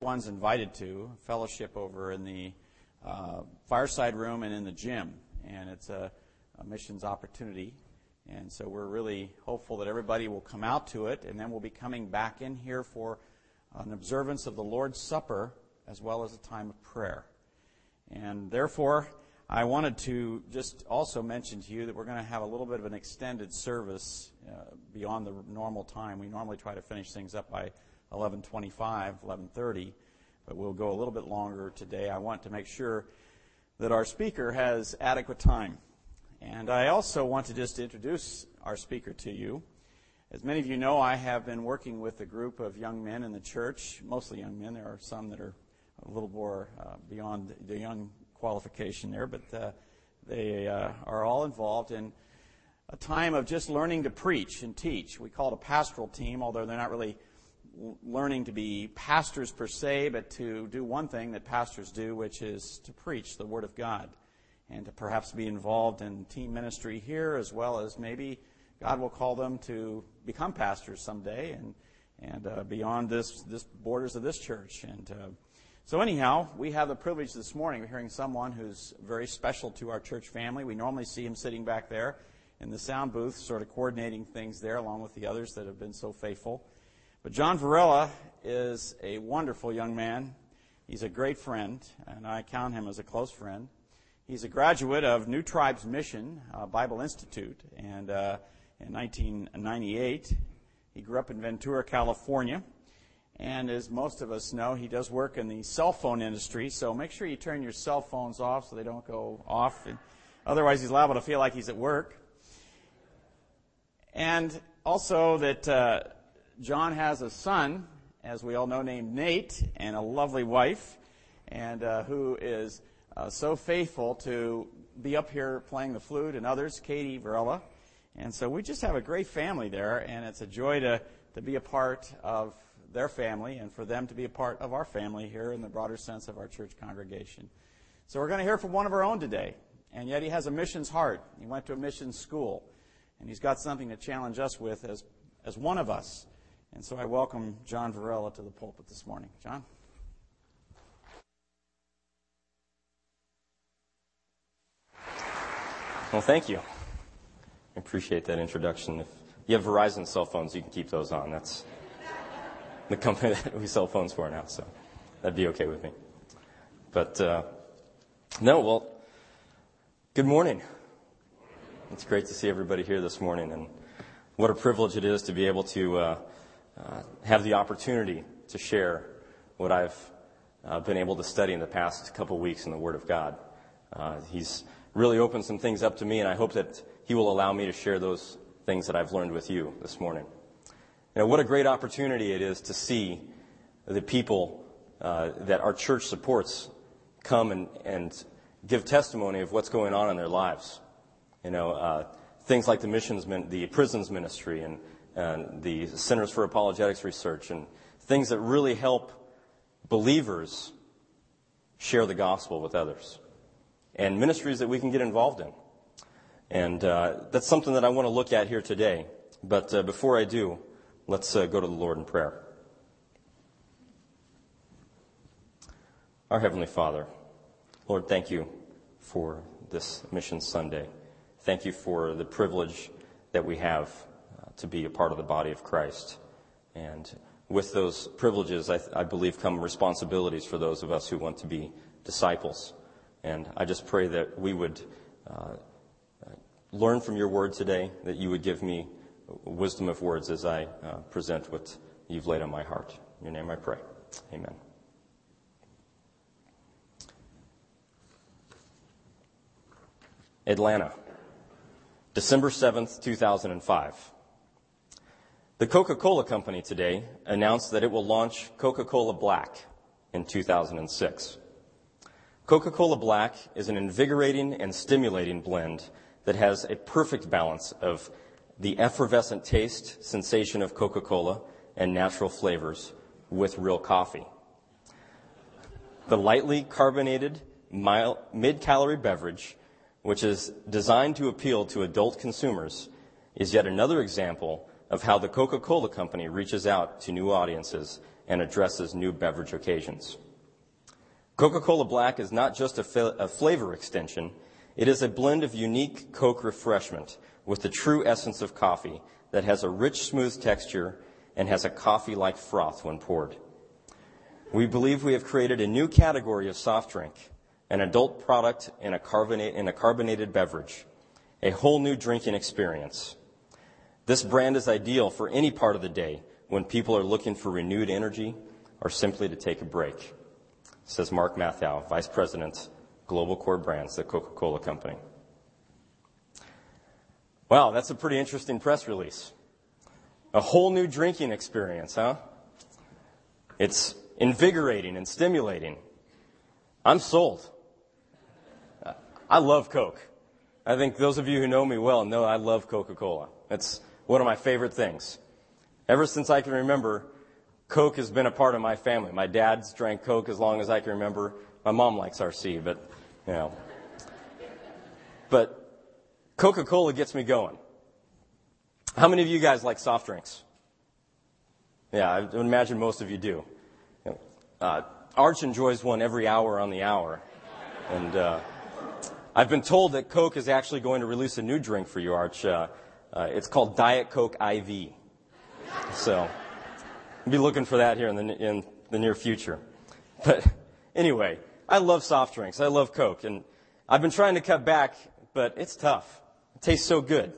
one's invited to fellowship over in the uh, fireside room and in the gym, and it's a, a, missions opportunity. And so we're really hopeful that everybody will come out to it, and then we'll be coming back in here for an observance of the Lord's Supper as well as a time of prayer. And therefore, I wanted to just also mention to you that we're going to have a little bit of an extended service uh, beyond the normal time. We normally try to finish things up by 11:25, 11:30, but we'll go a little bit longer today. I want to make sure that our speaker has adequate time. And I also want to just introduce our speaker to you. As many of you know, I have been working with a group of young men in the church, mostly young men. There are some that are a little more uh, beyond the young qualification there, but uh, they uh, are all involved in a time of just learning to preach and teach. We call it a pastoral team, although they're not really learning to be pastors per se, but to do one thing that pastors do, which is to preach the Word of God and to perhaps be involved in team ministry here as well as maybe God will call them to become pastors someday and, and uh, beyond this, this borders of this church. And uh, so anyhow, we have the privilege this morning of hearing someone who's very special to our church family. We normally see him sitting back there in the sound booth, sort of coordinating things there along with the others that have been so faithful. But John Varela is a wonderful young man. He's a great friend, and I count him as a close friend. He's a graduate of New Tribes Mission uh, Bible Institute, and uh, in 1998, he grew up in Ventura, California. And as most of us know, he does work in the cell phone industry, so make sure you turn your cell phones off so they don't go off. And otherwise, he's liable to feel like he's at work. And also that uh, John has a son, as we all know, named Nate, and a lovely wife, and uh, who is uh, so faithful to be up here playing the flute and others, Katie Varela. And so we just have a great family there, and it's a joy to, to be a part of their family and for them to be a part of our family here in the broader sense of our church congregation. So we're going to hear from one of our own today, and yet he has a missions heart. He went to a missions school, and he's got something to challenge us with as, as one of us. And so I welcome John Varela to the pulpit this morning. John? Well, thank you. I appreciate that introduction. If you have Verizon cell phones, you can keep those on. That's the company that we sell phones for now, so that'd be okay with me. But uh, no, well, good morning. It's great to see everybody here this morning, and what a privilege it is to be able to uh, uh, have the opportunity to share what I've uh, been able to study in the past couple weeks in the Word of God. Uh, he's really opened some things up to me, and I hope that He will allow me to share those things that I've learned with you this morning. You know, what a great opportunity it is to see the people uh, that our church supports come and, and give testimony of what's going on in their lives. You know, uh, things like the missions, the prisons ministry, and and the Centers for Apologetics Research, and things that really help believers share the gospel with others, and ministries that we can get involved in. And uh, that's something that I want to look at here today. But uh, before I do, let's uh, go to the Lord in prayer. Our Heavenly Father, Lord, thank you for this Mission Sunday. Thank you for the privilege that we have to be a part of the body of Christ. And with those privileges, I, I, believe, come responsibilities for those of us who want to be disciples. And I just pray that we would uh, learn from your word today, that you would give me wisdom of words as I uh, present what you've laid on my heart. In your name I pray. Amen. Atlanta, December 7th, 2005. The Coca Cola Company today announced that it will launch Coca Cola Black in 2006. Coca Cola Black is an invigorating and stimulating blend that has a perfect balance of the effervescent taste, sensation of Coca Cola, and natural flavors with real coffee. The lightly carbonated, mid calorie beverage, which is designed to appeal to adult consumers, is yet another example of how the Coca Cola Company reaches out to new audiences and addresses new beverage occasions. Coca-Cola Black is not just a, flavor extension, it is a blend of unique Coke refreshment with the true essence of coffee that has a rich, smooth texture and has a coffee-like froth when poured. We believe we have created a new category of soft drink, an adult product in a carbonated beverage, a whole new drinking experience. This brand is ideal for any part of the day when people are looking for renewed energy or simply to take a break, says Mark Mathau, Vice President, Global Core Brands at Coca-Cola Company. Wow, that's a pretty interesting press release. A whole new drinking experience, huh? It's invigorating and stimulating. I'm sold. I love Coke. I think those of you who know me well know I love Coca-Cola. It's one of my favorite things. Ever since I can remember, Coke has been a part of my family. My dad's drank Coke as long as I can remember. My mom likes RC, but, you know. But Coca-Cola gets me going. How many of you guys like soft drinks? Yeah, I would imagine most of you do. Uh, Arch enjoys one every hour on the hour. And uh, I've been told that Coke is actually going to release a new drink for you, Arch. Uh, uh it's called Diet Coke IV. So, be looking for that here in the, in the near future. But anyway, I love soft drinks. I love Coke. And I've been trying to cut back, but it's tough. It tastes so good.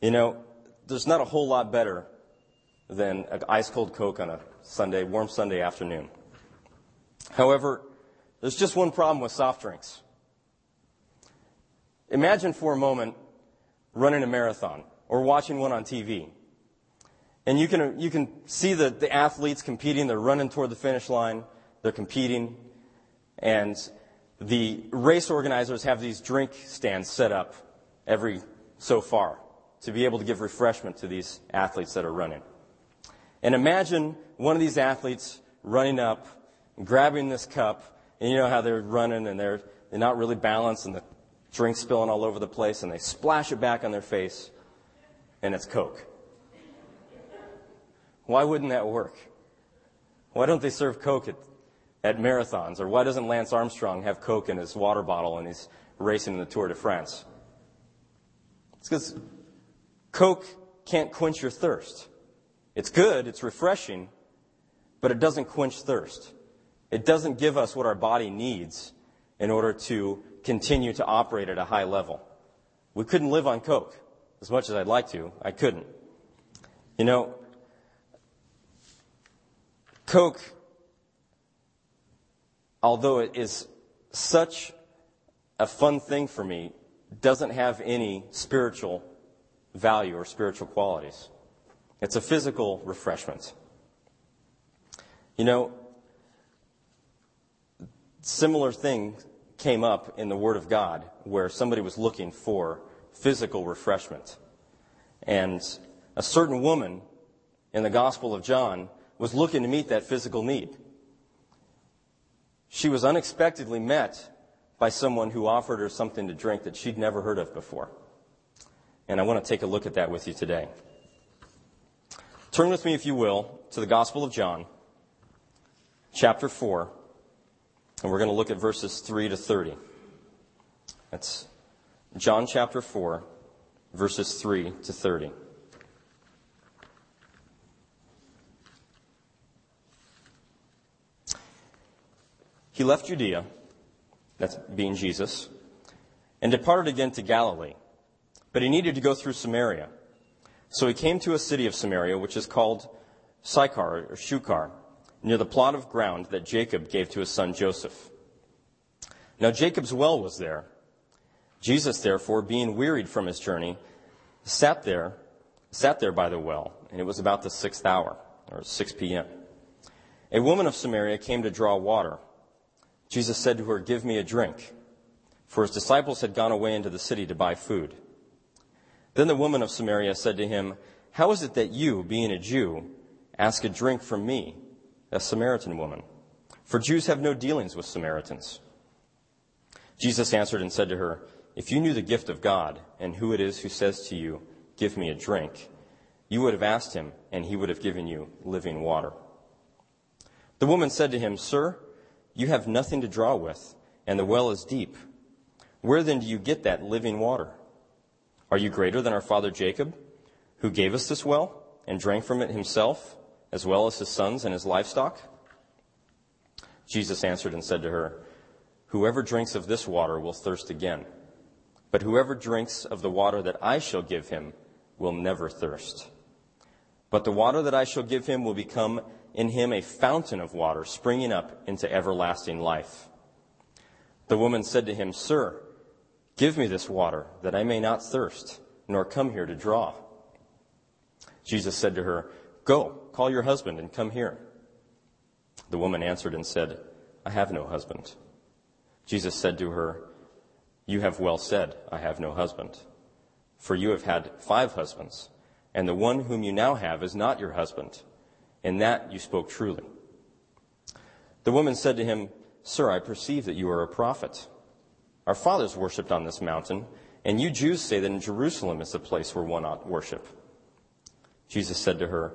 You know, there's not a whole lot better than an ice cold Coke on a Sunday, warm Sunday afternoon. However, there's just one problem with soft drinks. Imagine for a moment running a marathon or watching one on TV. And you can, you can see the, the athletes competing, they're running toward the finish line, they're competing, and the race organizers have these drink stands set up every so far to be able to give refreshment to these athletes that are running. And imagine one of these athletes running up grabbing this cup, and you know how they're running and they're, they're not really balanced and the drink's spilling all over the place, and they splash it back on their face, and it's Coke. Why wouldn't that work? Why don't they serve Coke at, at marathons? Or why doesn't Lance Armstrong have Coke in his water bottle and he's racing in the Tour de France? It's because Coke can't quench your thirst. It's good, it's refreshing, but it doesn't quench thirst. It doesn't give us what our body needs in order to continue to operate at a high level. We couldn't live on Coke as much as I'd like to. I couldn't. You know, Coke, although it is such a fun thing for me, doesn't have any spiritual value or spiritual qualities. It's a physical refreshment. You know, similar thing came up in the Word of God where somebody was looking for physical refreshment. And a certain woman in the Gospel of John was looking to meet that physical need. She was unexpectedly met by someone who offered her something to drink that she'd never heard of before. And I want to take a look at that with you today. Turn with me, if you will, to the Gospel of John, chapter 4. And we're going to look at verses 3 to 30. That's John chapter 4, verses 3 to 30. He left Judea, that's being Jesus, and departed again to Galilee. But he needed to go through Samaria. So he came to a city of Samaria, which is called Sychar or Shukar near the plot of ground that Jacob gave to his son Joseph. Now Jacob's well was there. Jesus, therefore, being wearied from his journey, sat there, sat there by the well, and it was about the sixth hour, or 6 p.m. A woman of Samaria came to draw water. Jesus said to her, Give me a drink. For his disciples had gone away into the city to buy food. Then the woman of Samaria said to him, How is it that you, being a Jew, ask a drink from me, a Samaritan woman, for Jews have no dealings with Samaritans. Jesus answered and said to her, If you knew the gift of God and who it is who says to you, Give me a drink, you would have asked him, and he would have given you living water. The woman said to him, Sir, you have nothing to draw with, and the well is deep. Where then do you get that living water? Are you greater than our father Jacob, who gave us this well and drank from it himself, as well as his sons and his livestock? Jesus answered and said to her, Whoever drinks of this water will thirst again, but whoever drinks of the water that I shall give him will never thirst. But the water that I shall give him will become in him a fountain of water springing up into everlasting life. The woman said to him, Sir, give me this water that I may not thirst, nor come here to draw. Jesus said to her, Go, call your husband and come here. The woman answered and said, I have no husband. Jesus said to her, You have well said, I have no husband. For you have had five husbands, and the one whom you now have is not your husband. In that you spoke truly. The woman said to him, Sir, I perceive that you are a prophet. Our fathers worshipped on this mountain, and you Jews say that in Jerusalem is the place where one ought worship. Jesus said to her,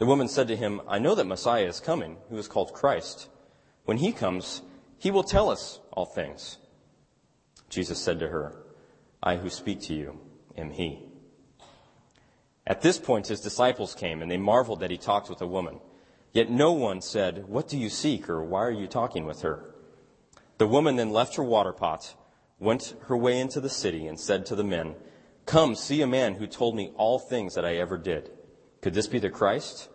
The woman said to him, I know that Messiah is coming, who is called Christ. When he comes, he will tell us all things. Jesus said to her, I who speak to you am he. At this point, his disciples came, and they marveled that he talked with a woman. Yet no one said, What do you seek, or why are you talking with her? The woman then left her water pot, went her way into the city, and said to the men, Come, see a man who told me all things that I ever did. Could this be the Christ?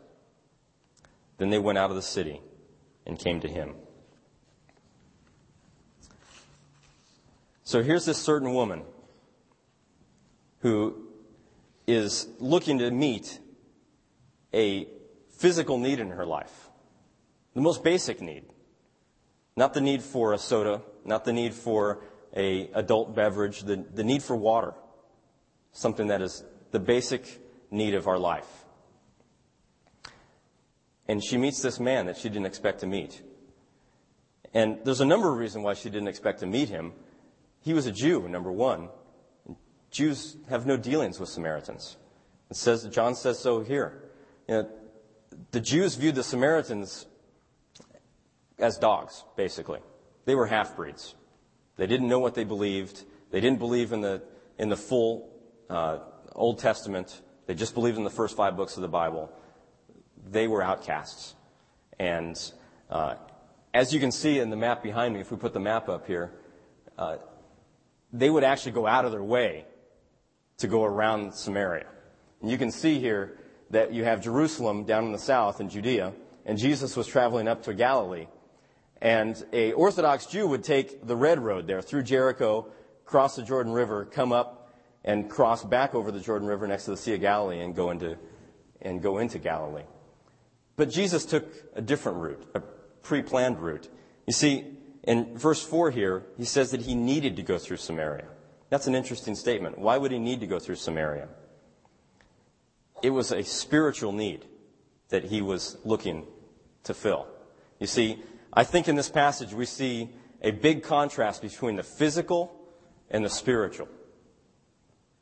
Then they went out of the city and came to him. So here's this certain woman who is looking to meet a physical need in her life. The most basic need. Not the need for a soda, not the need for a adult beverage, the, the need for water. Something that is the basic need of our life. And she meets this man that she didn't expect to meet. And there's a number of reasons why she didn't expect to meet him. He was a Jew, number one. Jews have no dealings with Samaritans. It says, John says so here. You know, the Jews viewed the Samaritans as dogs, basically. They were half breeds. They didn't know what they believed. They didn't believe in the, in the full uh, Old Testament. They just believed in the first five books of the Bible. They were outcasts. And uh, as you can see in the map behind me, if we put the map up here, uh, they would actually go out of their way to go around Samaria. And you can see here that you have Jerusalem down in the south in Judea, and Jesus was traveling up to Galilee. And a Orthodox Jew would take the red road there through Jericho, cross the Jordan River, come up and cross back over the Jordan River next to the Sea of Galilee and go into, and go into Galilee. But Jesus took a different route, a pre-planned route. You see, in verse 4 here, he says that he needed to go through Samaria. That's an interesting statement. Why would he need to go through Samaria? It was a spiritual need that he was looking to fill. You see, I think in this passage we see a big contrast between the physical and the spiritual.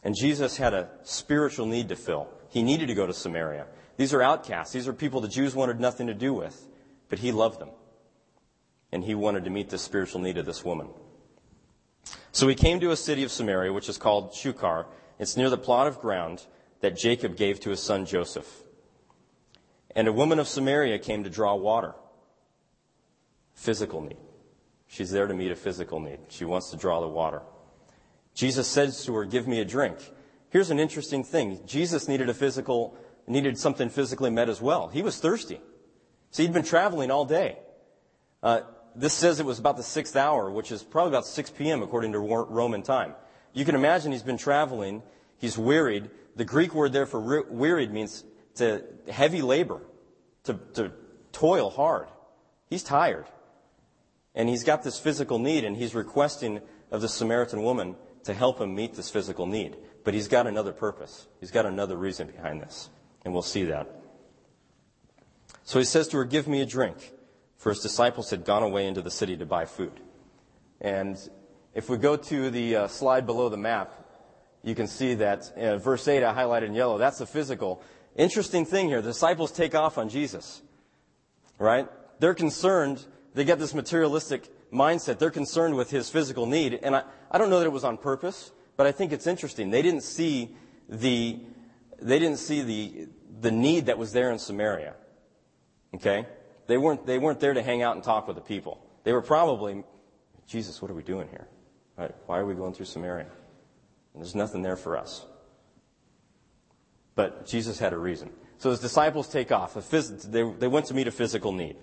And Jesus had a spiritual need to fill. He needed to go to Samaria. These are outcasts. These are people the Jews wanted nothing to do with, but he loved them. And he wanted to meet the spiritual need of this woman. So he came to a city of Samaria, which is called Shukar. It's near the plot of ground that Jacob gave to his son Joseph. And a woman of Samaria came to draw water. Physical need. She's there to meet a physical need. She wants to draw the water. Jesus says to her, Give me a drink. Here's an interesting thing. Jesus needed a physical, needed something physically met as well. He was thirsty. So he'd been traveling all day. Uh, this says it was about the sixth hour, which is probably about 6 p.m. according to Roman time. You can imagine he's been traveling. He's wearied. The Greek word there for wearied means to heavy labor, to, to toil hard. He's tired. And he's got this physical need, and he's requesting of the Samaritan woman to help him meet this physical need. But he's got another purpose. He's got another reason behind this. And we'll see that. So he says to her, Give me a drink. For his disciples had gone away into the city to buy food. And if we go to the uh, slide below the map, you can see that uh, verse 8 I highlighted in yellow. That's the physical. Interesting thing here. The disciples take off on Jesus. Right? They're concerned. They get this materialistic mindset. They're concerned with his physical need. And I, I don't know that it was on purpose, but I think it's interesting. They didn't see the, they didn't see the, the need that was there in Samaria. Okay? They weren't, they weren't there to hang out and talk with the people. They were probably, Jesus, what are we doing here? Right? Why are we going through Samaria? And there's nothing there for us. But Jesus had a reason. So his disciples take off. They, they went to meet a physical need.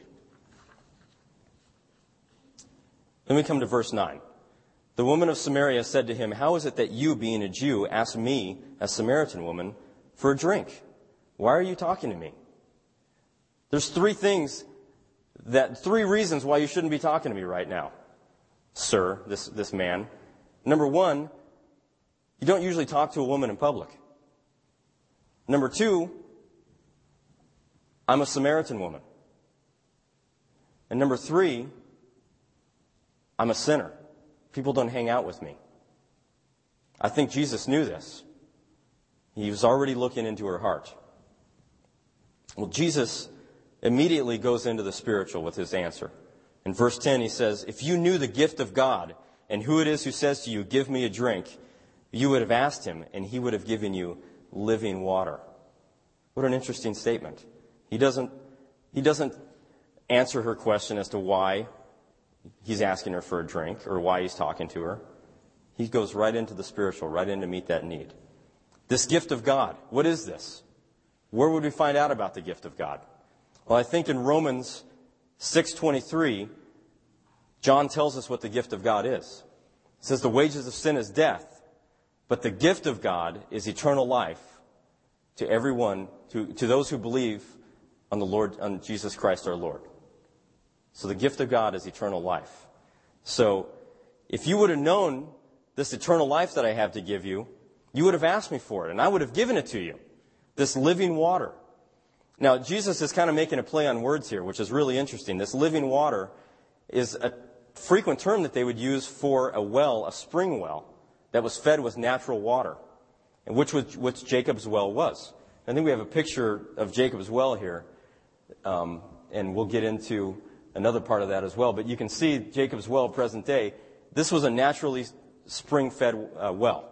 Then we come to verse 9. The woman of Samaria said to him, How is it that you, being a Jew, ask me, a Samaritan woman, for a drink? Why are you talking to me? There's three things that, three reasons why you shouldn't be talking to me right now, sir, this, this man. Number one, you don't usually talk to a woman in public. Number two, I'm a Samaritan woman. And number three, I'm a sinner. People don't hang out with me. I think Jesus knew this. He was already looking into her heart. Well, Jesus immediately goes into the spiritual with his answer. In verse 10, he says, If you knew the gift of God and who it is who says to you, Give me a drink, you would have asked him, and he would have given you living water. What an interesting statement. He doesn't, he doesn't answer her question as to why he's asking her for a drink or why he's talking to her. He goes right into the spiritual, right in to meet that need. This gift of God, what is this? Where would we find out about the gift of God? Well, I think in Romans 6:23, John tells us what the gift of God is. It says the wages of sin is death, but the gift of God is eternal life to everyone, to, to those who believe on the Lord, on Jesus Christ our Lord. So the gift of God is eternal life. So if you would have known this eternal life that I have to give you, you would have asked me for it, and I would have given it to you. This living water. Now, Jesus is kind of making a play on words here, which is really interesting. This living water is a frequent term that they would use for a well, a spring well, that was fed with natural water, and which, was, which Jacob's well was. I think we have a picture of Jacob's well here, um, and we'll get into another part of that as well. But you can see Jacob's well, present day. This was a naturally spring-fed uh, well,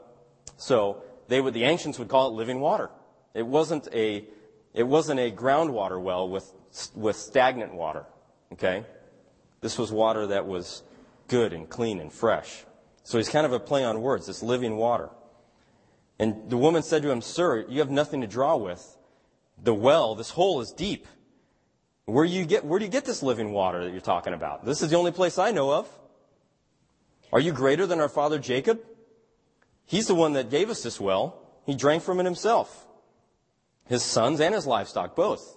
so they would, the ancients would call it living water. It wasn't a it wasn't a groundwater well with, with stagnant water. Okay? This was water that was good and clean and fresh. So he's kind of a play on words, this living water. And the woman said to him, Sir, you have nothing to draw with. The well, this hole is deep. Where do you get, where do you get this living water that you're talking about? This is the only place I know of. Are you greater than our father Jacob? He's the one that gave us this well. He drank from it himself his sons and his livestock, both.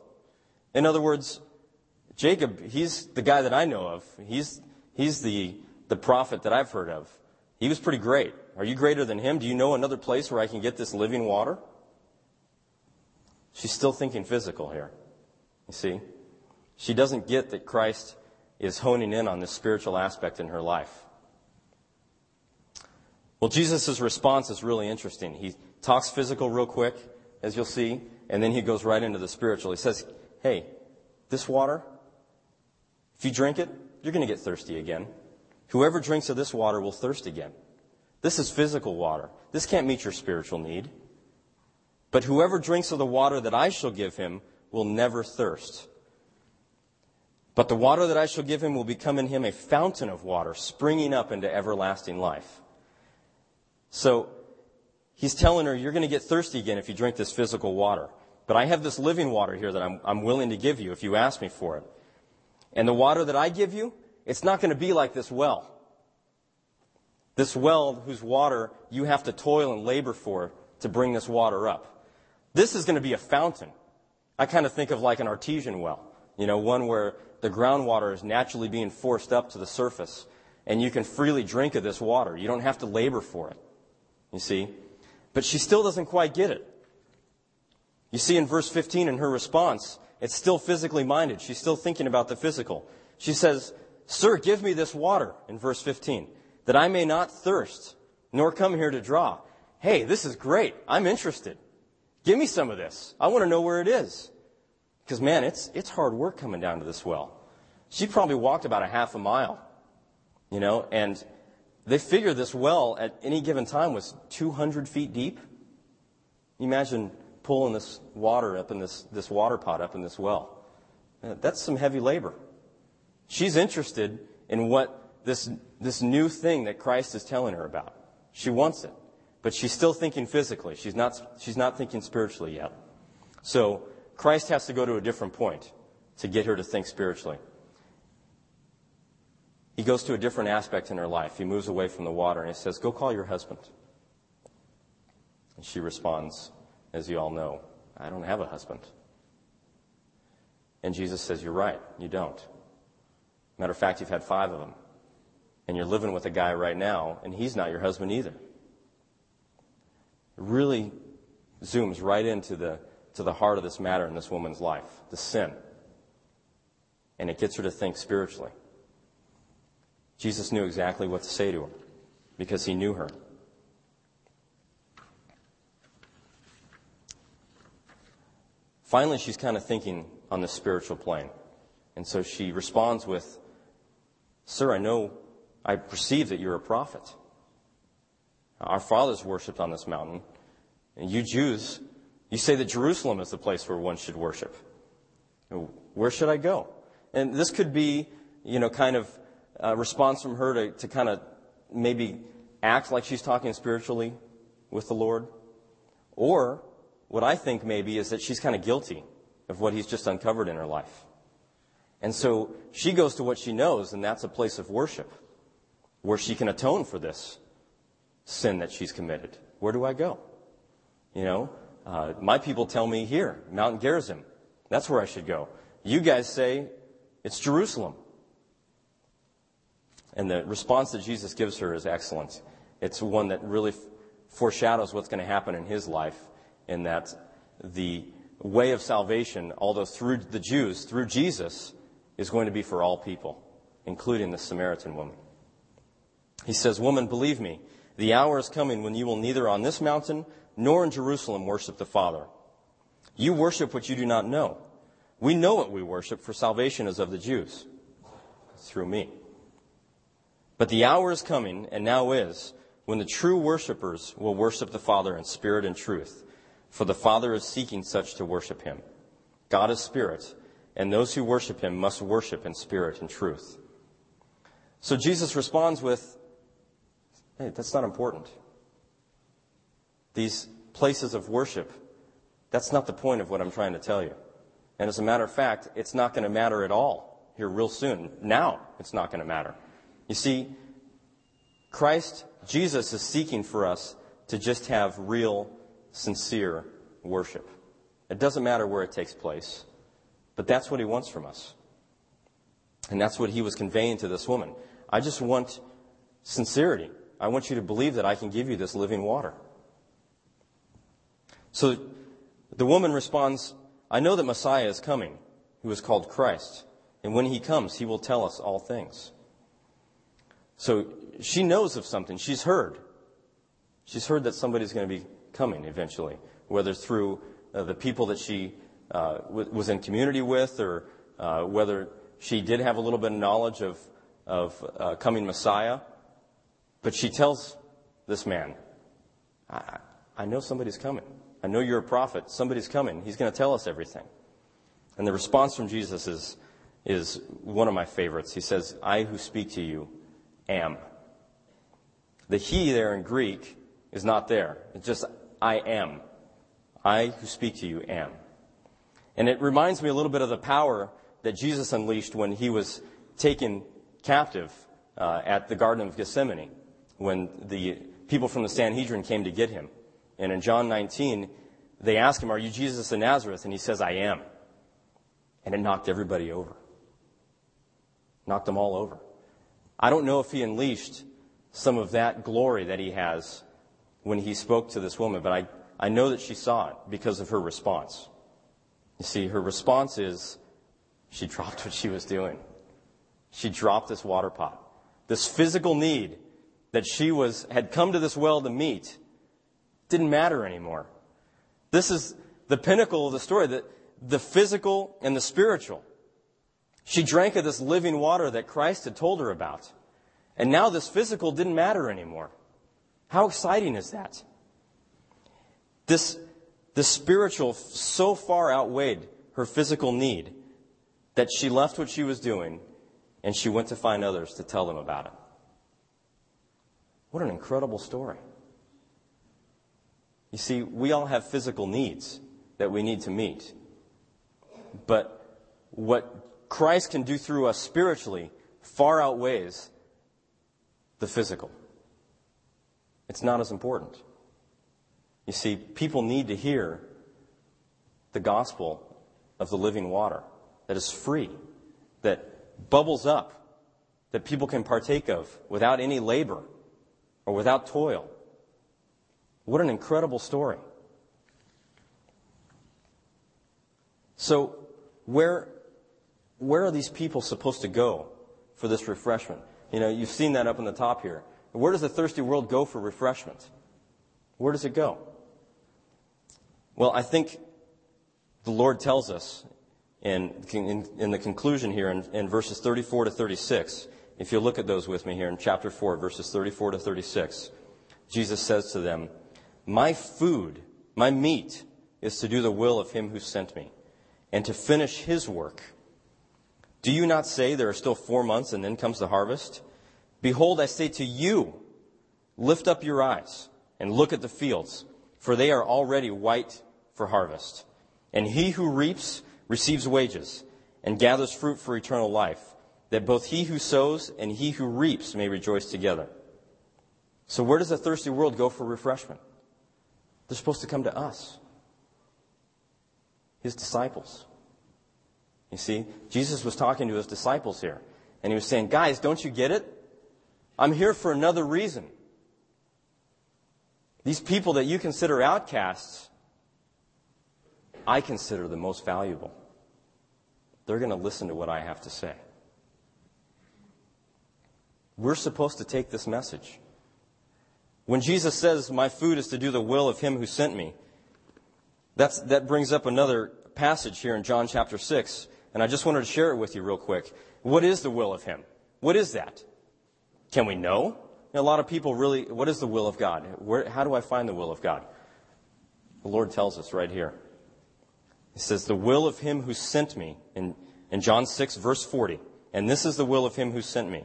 In other words, Jacob, he's the guy that I know of. He's, he's the, the prophet that I've heard of. He was pretty great. Are you greater than him? Do you know another place where I can get this living water? She's still thinking physical here. You see? She doesn't get that Christ is honing in on this spiritual aspect in her life. Well, Jesus' response is really interesting. He talks physical real quick, as you'll see, and then he goes right into the spiritual. He says, Hey, this water, if you drink it, you're going to get thirsty again. Whoever drinks of this water will thirst again. This is physical water. This can't meet your spiritual need. But whoever drinks of the water that I shall give him will never thirst. But the water that I shall give him will become in him a fountain of water springing up into everlasting life. So, he's telling her, you're going to get thirsty again if you drink this physical water. But I have this living water here that I'm, I'm willing to give you if you ask me for it. And the water that I give you, it's not going to be like this well. This well whose water you have to toil and labor for to bring this water up. This is going to be a fountain. I kind of think of like an artesian well. You know, one where the groundwater is naturally being forced up to the surface, and you can freely drink of this water. You don't have to labor for it. You see? But she still doesn't quite get it. You see in verse 15 in her response, it's still physically minded. She's still thinking about the physical. She says, Sir, give me this water, in verse 15, that I may not thirst, nor come here to draw. Hey, this is great. I'm interested. Give me some of this. I want to know where it is. Because, man, it's, it's hard work coming down to this well. She probably walked about a half a mile, you know, and they figure this well at any given time was 200 feet deep. Imagine pulling this water up in this, this water pot up in this well. That's some heavy labor. She's interested in what this, this new thing that Christ is telling her about. She wants it. But she's still thinking physically. She's not, she's not thinking spiritually yet. So Christ has to go to a different point to get her to think spiritually. He goes to a different aspect in her life. He moves away from the water and he says, Go call your husband. And she responds, as you all know, I don't have a husband. And Jesus says, You're right, you don't. Matter of fact, you've had five of them. And you're living with a guy right now, and he's not your husband either. It really zooms right into the, to the heart of this matter in this woman's life the sin. And it gets her to think spiritually. Jesus knew exactly what to say to her because he knew her. Finally, she's kind of thinking on the spiritual plane. And so she responds with, Sir, I know, I perceive that you're a prophet. Our fathers worshipped on this mountain. And you Jews, you say that Jerusalem is the place where one should worship. Where should I go? And this could be, you know, kind of a response from her to, to kind of maybe act like she's talking spiritually with the Lord. Or what I think maybe is that she's kind of guilty of what he's just uncovered in her life. And so she goes to what she knows, and that's a place of worship where she can atone for this sin that she's committed. Where do I go? You know, uh, my people tell me here, Mount Gerizim. That's where I should go. You guys say it's Jerusalem. And the response that Jesus gives her is excellent. It's one that really f- foreshadows what's going to happen in his life in that the way of salvation, although through the Jews, through Jesus, is going to be for all people, including the Samaritan woman. He says, Woman, believe me, the hour is coming when you will neither on this mountain nor in Jerusalem worship the Father. You worship what you do not know. We know what we worship, for salvation is of the Jews, through me. But the hour is coming, and now is, when the true worshippers will worship the Father in spirit and truth for the Father is seeking such to worship him. God is spirit, and those who worship him must worship in spirit and truth. So Jesus responds with, Hey, that's not important. These places of worship, that's not the point of what I'm trying to tell you. And as a matter of fact, it's not going to matter at all here real soon. Now, it's not going to matter. You see, Christ, Jesus is seeking for us to just have real sincere worship. It doesn't matter where it takes place, but that's what he wants from us. And that's what he was conveying to this woman. I just want sincerity. I want you to believe that I can give you this living water. So the woman responds, I know that Messiah is coming, who is called Christ. And when he comes, he will tell us all things. So she knows of something. She's heard. She's heard that somebody's going to be coming eventually, whether through uh, the people that she uh, w- was in community with or uh, whether she did have a little bit of knowledge of, of uh, coming Messiah. But she tells this man, I, I know somebody's coming. I know you're a prophet. Somebody's coming. He's going to tell us everything. And the response from Jesus is, is one of my favorites. He says, I who speak to you am. The he there in Greek is not there. It's just I am. I who speak to you am. And it reminds me a little bit of the power that Jesus unleashed when he was taken captive uh, at the Garden of Gethsemane, when the people from the Sanhedrin came to get him. And in John 19, they ask him, Are you Jesus of Nazareth? And he says, I am. And it knocked everybody over. knocked them all over. I don't know if he unleashed some of that glory that he has when he spoke to this woman, but I, I know that she saw it because of her response. You see, her response is she dropped what she was doing. She dropped this water pot. This physical need that she was, had come to this well to meet didn't matter anymore. This is the pinnacle of the story, the, the physical and the spiritual. She drank of this living water that Christ had told her about. And now this physical didn't matter anymore. How exciting is that? This, the spiritual so far outweighed her physical need that she left what she was doing and she went to find others to tell them about it. What an incredible story. You see, we all have physical needs that we need to meet. But what Christ can do through us spiritually far outweighs the physical. It's not as important. You see, people need to hear the gospel of the living water that is free, that bubbles up, that people can partake of without any labor or without toil. What an incredible story. So, where, where are these people supposed to go for this refreshment? You know, you've seen that up on the top here. Where does the thirsty world go for refreshment? Where does it go? Well, I think the Lord tells us in, in, in the conclusion here in, in verses 34 to 36. If you look at those with me here in chapter 4, verses 34 to 36, Jesus says to them, My food, my meat, is to do the will of him who sent me, and to finish his work. Do you not say there are still four months and then comes the harvest? Behold, I say to you, lift up your eyes and look at the fields, for they are already white for harvest. And he who reaps receives wages and gathers fruit for eternal life, that both he who sows and he who reaps may rejoice together. So where does the thirsty world go for refreshment? They're supposed to come to us, his disciples. You see, Jesus was talking to his disciples here, and he was saying, Guys, don't you get it? I'm here for another reason. These people that you consider outcasts, I consider the most valuable. They're going to listen to what I have to say. We're supposed to take this message. When Jesus says, My food is to do the will of him who sent me, that brings up another passage here in John chapter 6, and I just wanted to share it with you real quick. What is the will of him? What is that? Can we know? A lot of people really, what is the will of God? Where, how do I find the will of God? The Lord tells us right here. He says, The will of him who sent me, in, in John 6, verse 40. And this is the will of him who sent me,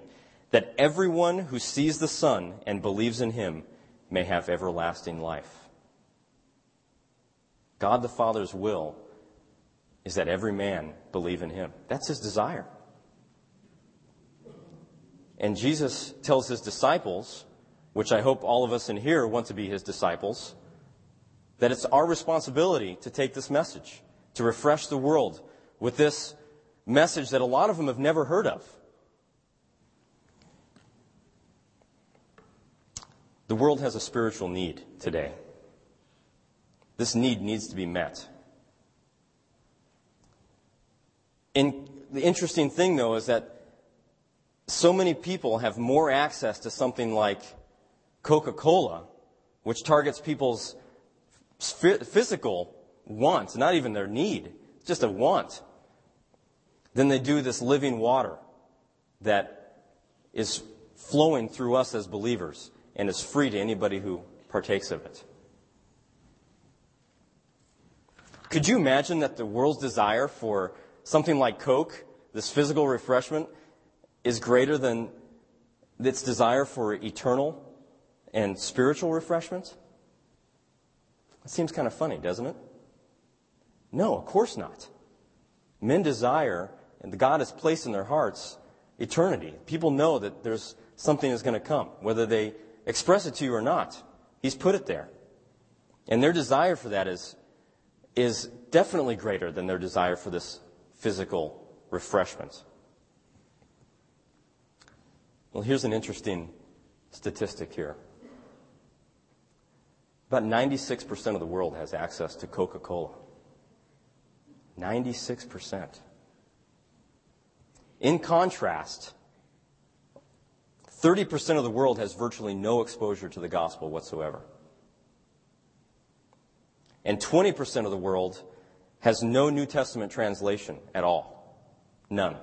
that everyone who sees the Son and believes in him may have everlasting life. God the Father's will is that every man believe in him. That's his desire. And Jesus tells his disciples, which I hope all of us in here want to be his disciples, that it's our responsibility to take this message, to refresh the world with this message that a lot of them have never heard of. The world has a spiritual need today. This need needs to be met. And the interesting thing, though, is that so many people have more access to something like Coca Cola, which targets people's physical wants, not even their need, just a want, than they do this living water that is flowing through us as believers and is free to anybody who partakes of it. Could you imagine that the world's desire for something like Coke, this physical refreshment, is greater than its desire for eternal and spiritual refreshment? That seems kind of funny, doesn't it? No, of course not. Men desire, and God has placed in their hearts, eternity. People know that there's something that's going to come, whether they express it to you or not. He's put it there. And their desire for that is, is definitely greater than their desire for this physical refreshment. Well, here's an interesting statistic here. About 96% of the world has access to Coca Cola. 96%. In contrast, 30% of the world has virtually no exposure to the gospel whatsoever. And 20% of the world has no New Testament translation at all. None.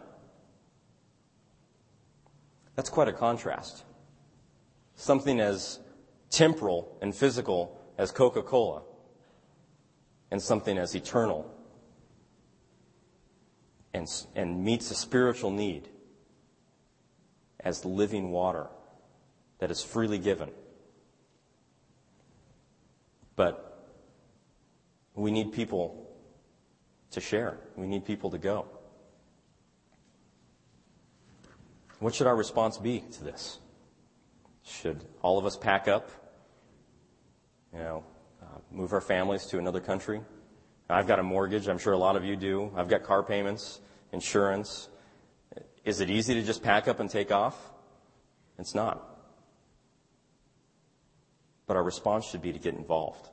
That's quite a contrast. Something as temporal and physical as Coca Cola, and something as eternal and, and meets a spiritual need as living water that is freely given. But we need people to share, we need people to go. What should our response be to this? Should all of us pack up, you know, uh, move our families to another country? I've got a mortgage. I'm sure a lot of you do. I've got car payments, insurance. Is it easy to just pack up and take off? It's not. But our response should be to get involved.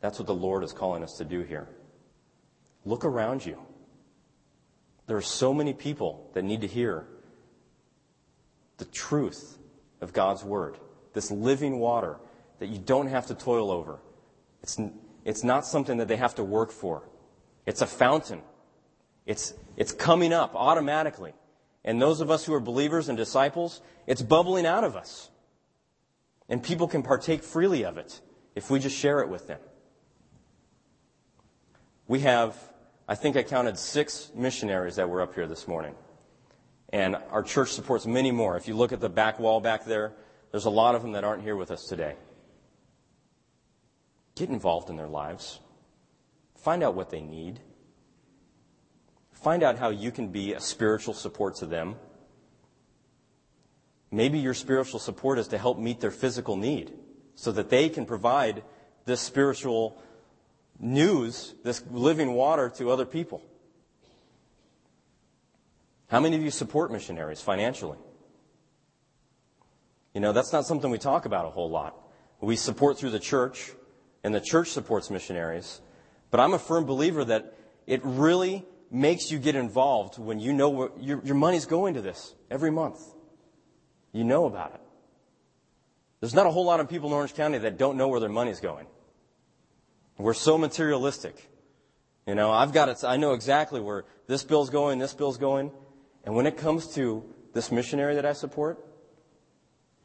That's what the Lord is calling us to do here. Look around you. There are so many people that need to hear the truth of God's Word, this living water that you don't have to toil over. It's, it's not something that they have to work for. It's a fountain. It's, it's coming up automatically. And those of us who are believers and disciples, it's bubbling out of us. And people can partake freely of it if we just share it with them. We have, I think I counted six missionaries that were up here this morning. And our church supports many more. If you look at the back wall back there, there's a lot of them that aren't here with us today. Get involved in their lives. Find out what they need. Find out how you can be a spiritual support to them. Maybe your spiritual support is to help meet their physical need so that they can provide this spiritual news, this living water to other people. How many of you support missionaries financially? You know, that's not something we talk about a whole lot. We support through the church, and the church supports missionaries. But I'm a firm believer that it really makes you get involved when you know where your, your money's going to this every month. You know about it. There's not a whole lot of people in Orange County that don't know where their money's going. We're so materialistic. You know, I've got it. I know exactly where this bill's going, this bill's going. And when it comes to this missionary that I support,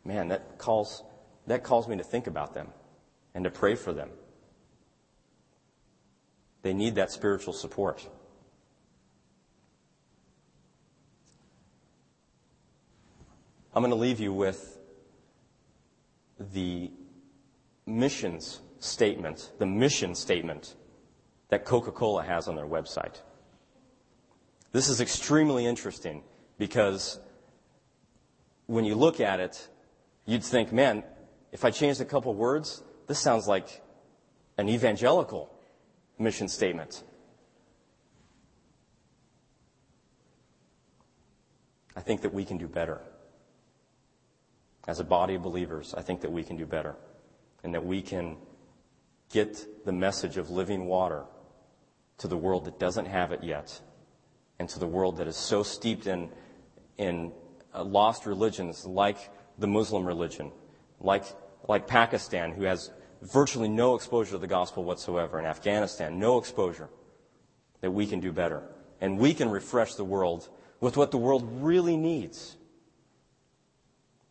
man, that calls, that calls me to think about them and to pray for them. They need that spiritual support. I'm going to leave you with the missions statement, the mission statement that Coca Cola has on their website. This is extremely interesting because when you look at it, you'd think, man, if I changed a couple words, this sounds like an evangelical mission statement. I think that we can do better. As a body of believers, I think that we can do better. And that we can get the message of living water to the world that doesn't have it yet and to the world that is so steeped in, in uh, lost religions like the Muslim religion, like, like Pakistan, who has virtually no exposure to the gospel whatsoever, in Afghanistan, no exposure, that we can do better. And we can refresh the world with what the world really needs.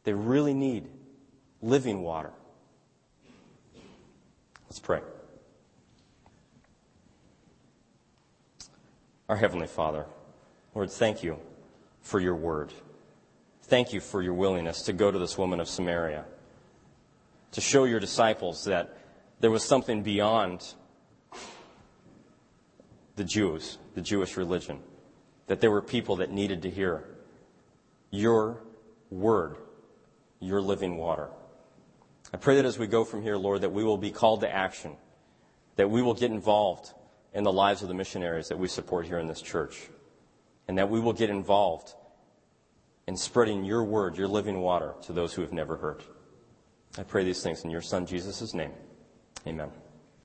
They really need living water. Let's pray. Our Heavenly Father, Lord, thank you for your word. Thank you for your willingness to go to this woman of Samaria, to show your disciples that there was something beyond the Jews, the Jewish religion, that there were people that needed to hear your word, your living water. I pray that as we go from here, Lord, that we will be called to action, that we will get involved in the lives of the missionaries that we support here in this church and that we will get involved in spreading your word, your living water, to those who have never heard. I pray these things in your Son, Jesus' name. Amen.